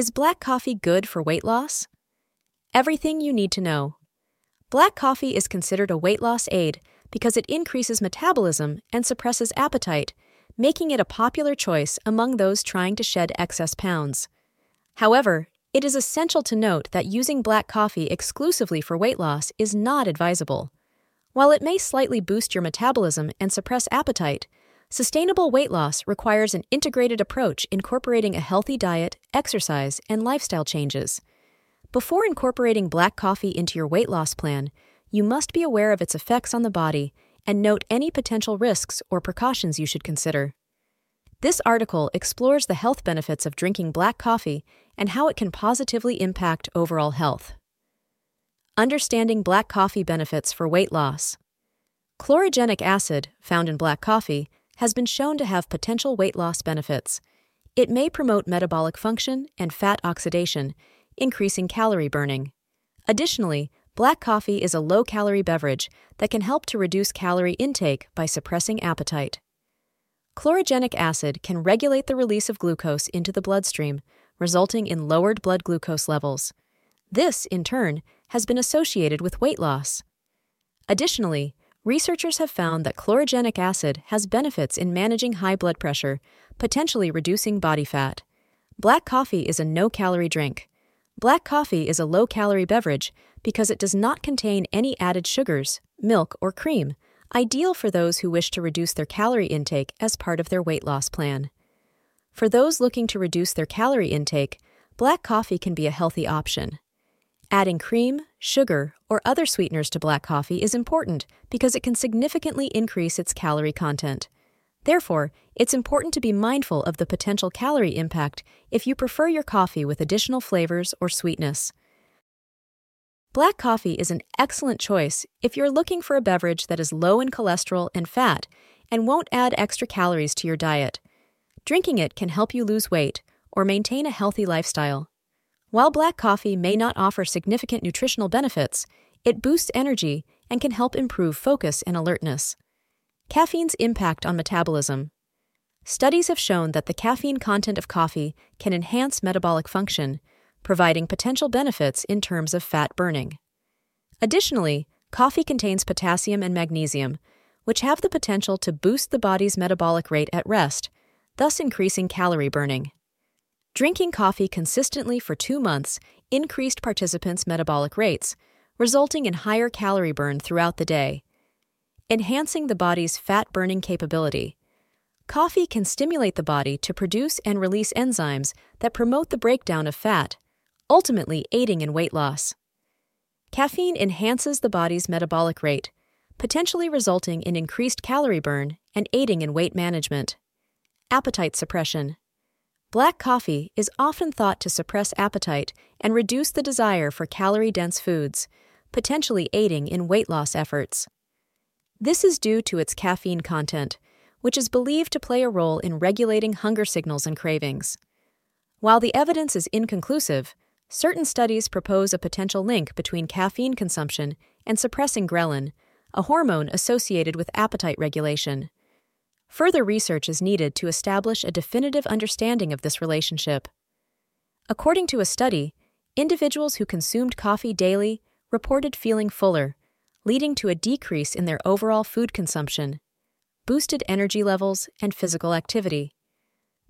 Is black coffee good for weight loss? Everything you need to know. Black coffee is considered a weight loss aid because it increases metabolism and suppresses appetite, making it a popular choice among those trying to shed excess pounds. However, it is essential to note that using black coffee exclusively for weight loss is not advisable. While it may slightly boost your metabolism and suppress appetite, sustainable weight loss requires an integrated approach incorporating a healthy diet, exercise, and lifestyle changes. Before incorporating black coffee into your weight loss plan, you must be aware of its effects on the body and note any potential risks or precautions you should consider. This article explores the health benefits of drinking black coffee and how it can positively impact overall health. Understanding black coffee benefits for weight loss. Chlorogenic acid, found in black coffee, has been shown to have potential weight loss benefits. It may promote metabolic function and fat oxidation, increasing calorie burning. Additionally, black coffee is a low calorie beverage that can help to reduce calorie intake by suppressing appetite. Chlorogenic acid can regulate the release of glucose into the bloodstream, resulting in lowered blood glucose levels. This, in turn, has been associated with weight loss. Additionally, researchers have found that chlorogenic acid has benefits in managing high blood pressure, potentially reducing body fat. Black coffee is a no calorie drink. Black coffee is a low calorie beverage because it does not contain any added sugars, milk, or cream, ideal for those who wish to reduce their calorie intake as part of their weight loss plan. For those looking to reduce their calorie intake, black coffee can be a healthy option. Adding cream, sugar, or other sweeteners to black coffee is important because it can significantly increase its calorie content. Therefore, it's important to be mindful of the potential calorie impact if you prefer your coffee with additional flavors or sweetness. Black coffee is an excellent choice if you're looking for a beverage that is low in cholesterol and fat and won't add extra calories to your diet. Drinking it can help you lose weight or maintain a healthy lifestyle. While black coffee may not offer significant nutritional benefits, it boosts energy and can help improve focus and alertness. Caffeine's impact on metabolism. Studies have shown that the caffeine content of coffee can enhance metabolic function, providing potential benefits in terms of fat burning. Additionally, coffee contains potassium and magnesium, which have the potential to boost the body's metabolic rate at rest, thus increasing calorie burning. Drinking coffee consistently for two months increased participants' metabolic rates, resulting in higher calorie burn throughout the day. Enhancing the body's fat burning capability. Coffee can stimulate the body to produce and release enzymes that promote the breakdown of fat, ultimately aiding in weight loss. Caffeine enhances the body's metabolic rate, potentially resulting in increased calorie burn and aiding in weight management. Appetite suppression. Black coffee is often thought to suppress appetite and reduce the desire for calorie dense foods, potentially aiding in weight loss efforts. This is due to its caffeine content, which is believed to play a role in regulating hunger signals and cravings. While the evidence is inconclusive, certain studies propose a potential link between caffeine consumption and suppressing ghrelin, a hormone associated with appetite regulation. Further research is needed to establish a definitive understanding of this relationship. According to a study, individuals who consumed coffee daily reported feeling fuller, leading to a decrease in their overall food consumption, boosted energy levels, and physical activity.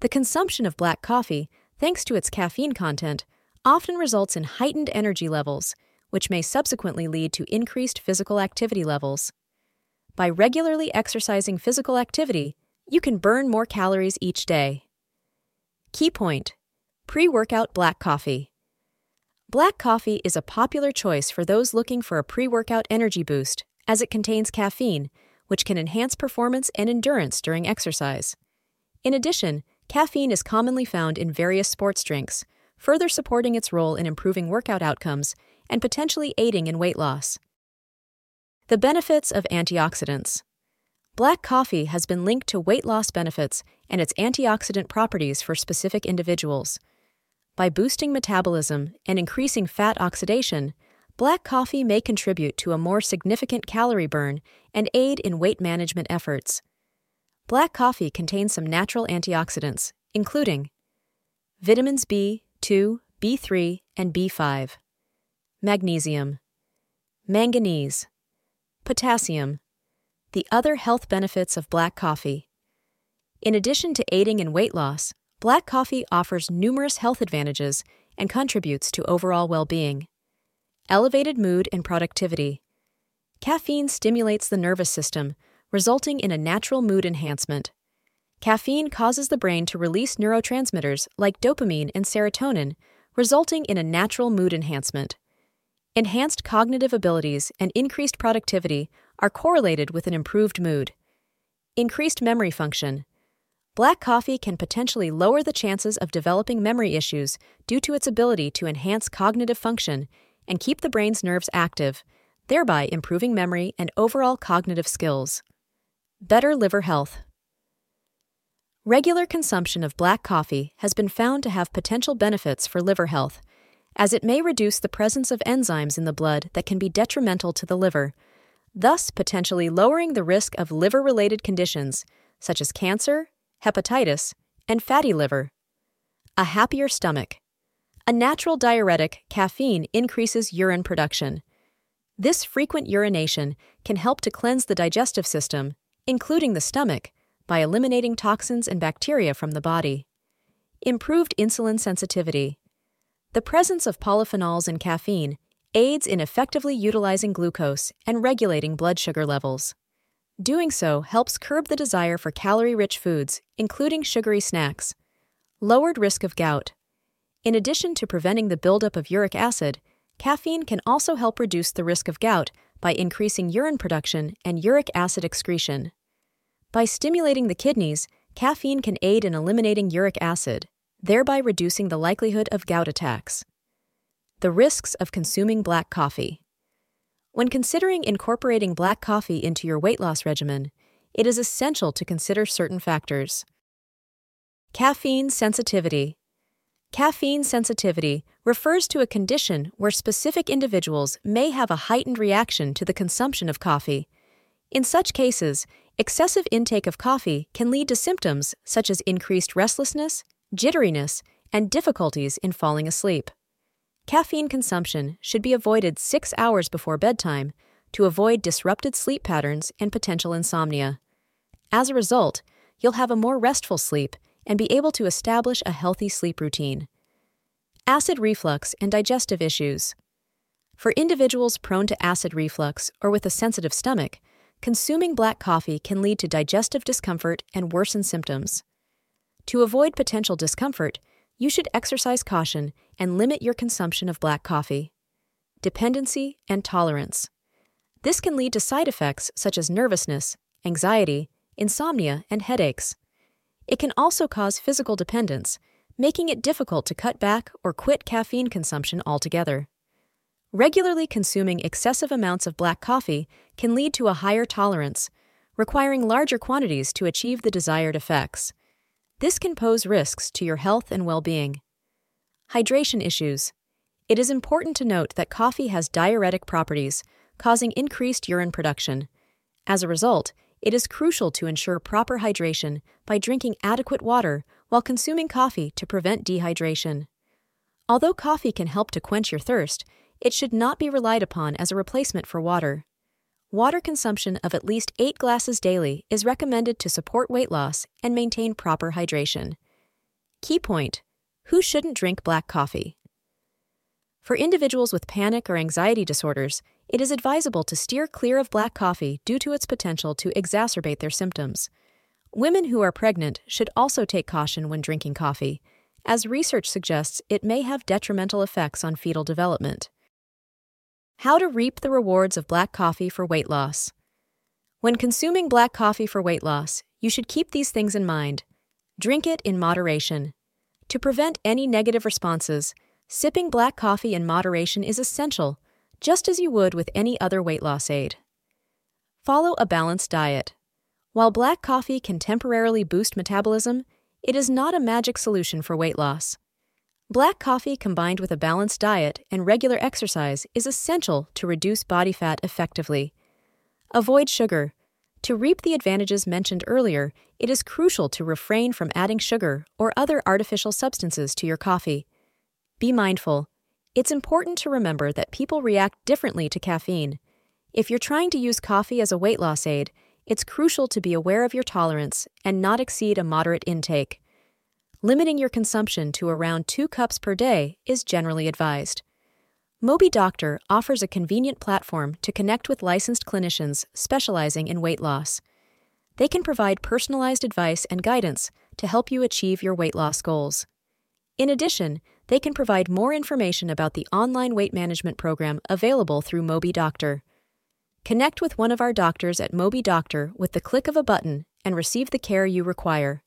The consumption of black coffee, thanks to its caffeine content, often results in heightened energy levels, which may subsequently lead to increased physical activity levels. By regularly exercising physical activity, you can burn more calories each day. Key point Pre workout black coffee. Black coffee is a popular choice for those looking for a pre workout energy boost, as it contains caffeine, which can enhance performance and endurance during exercise. In addition, caffeine is commonly found in various sports drinks, further supporting its role in improving workout outcomes and potentially aiding in weight loss. The benefits of antioxidants. Black coffee has been linked to weight loss benefits and its antioxidant properties for specific individuals. By boosting metabolism and increasing fat oxidation, black coffee may contribute to a more significant calorie burn and aid in weight management efforts. Black coffee contains some natural antioxidants, including vitamins B, 2, B3, and B5. Magnesium. Manganese. Potassium. The other health benefits of black coffee. In addition to aiding in weight loss, black coffee offers numerous health advantages and contributes to overall well being. Elevated mood and productivity. Caffeine stimulates the nervous system, resulting in a natural mood enhancement. Caffeine causes the brain to release neurotransmitters like dopamine and serotonin, resulting in a natural mood enhancement. Enhanced cognitive abilities and increased productivity are correlated with an improved mood. Increased memory function. Black coffee can potentially lower the chances of developing memory issues due to its ability to enhance cognitive function and keep the brain's nerves active, thereby improving memory and overall cognitive skills. Better liver health. Regular consumption of black coffee has been found to have potential benefits for liver health, as it may reduce the presence of enzymes in the blood that can be detrimental to the liver, thus potentially lowering the risk of liver related conditions such as cancer, hepatitis, and fatty liver. A happier stomach. A natural diuretic, caffeine increases urine production. This frequent urination can help to cleanse the digestive system, including the stomach by eliminating toxins and bacteria from the body. Improved insulin sensitivity. The presence of polyphenols in caffeine aids in effectively utilizing glucose and regulating blood sugar levels. Doing so helps curb the desire for calorie rich foods, including sugary snacks. Lowered risk of gout. In addition to preventing the buildup of uric acid, caffeine can also help reduce the risk of gout by increasing urine production and uric acid excretion. By stimulating the kidneys, caffeine can aid in eliminating uric acid, thereby reducing the likelihood of gout attacks. The risks of consuming black coffee. When considering incorporating black coffee into your weight loss regimen, it is essential to consider certain factors. Caffeine sensitivity. Caffeine sensitivity refers to a condition where specific individuals may have a heightened reaction to the consumption of coffee. In such cases, Excessive intake of coffee can lead to symptoms such as increased restlessness, jitteriness, and difficulties in falling asleep. Caffeine consumption should be avoided six hours before bedtime to avoid disrupted sleep patterns and potential insomnia. As a result, you'll have a more restful sleep and be able to establish a healthy sleep routine. Acid reflux and digestive issues. For individuals prone to acid reflux or with a sensitive stomach, consuming black coffee can lead to digestive discomfort and worsen symptoms. To avoid potential discomfort, you should exercise caution and limit your consumption of black coffee. Dependency and tolerance. This can lead to side effects such as nervousness, anxiety, insomnia, and headaches. It can also cause physical dependence, making it difficult to cut back or quit caffeine consumption altogether. Regularly consuming excessive amounts of black coffee can lead to a higher tolerance, requiring larger quantities to achieve the desired effects. This can pose risks to your health and well being. Hydration issues. It is important to note that coffee has diuretic properties, causing increased urine production. As a result, it is crucial to ensure proper hydration by drinking adequate water while consuming coffee to prevent dehydration. Although coffee can help to quench your thirst, it should not be relied upon as a replacement for water. Water consumption of at least 8 glasses daily is recommended to support weight loss and maintain proper hydration. Key point Who shouldn't drink black coffee? For individuals with panic or anxiety disorders, it is advisable to steer clear of black coffee due to its potential to exacerbate their symptoms. Women who are pregnant should also take caution when drinking coffee, as research suggests it may have detrimental effects on fetal development. How to reap the rewards of black coffee for weight loss. When consuming black coffee for weight loss, you should keep these things in mind. Drink it in moderation. To prevent any negative responses, sipping black coffee in moderation is essential, just as you would with any other weight loss aid. Follow a balanced diet. While black coffee can temporarily boost metabolism, it is not a magic solution for weight loss. Black coffee combined with a balanced diet and regular exercise is essential to reduce body fat effectively. Avoid sugar. To reap the advantages mentioned earlier, it is crucial to refrain from adding sugar or other artificial substances to your coffee. Be mindful. It's important to remember that people react differently to caffeine. If you're trying to use coffee as a weight loss aid, it's crucial to be aware of your tolerance and not exceed a moderate intake. Limiting your consumption to around two cups per day is generally advised. MobiDoctor offers a convenient platform to connect with licensed clinicians specializing in weight loss. They can provide personalized advice and guidance to help you achieve your weight loss goals. In addition, they can provide more information about the online weight management program available through MobiDoctor. Connect with one of our doctors at MobiDoctor with the click of a button and receive the care you require.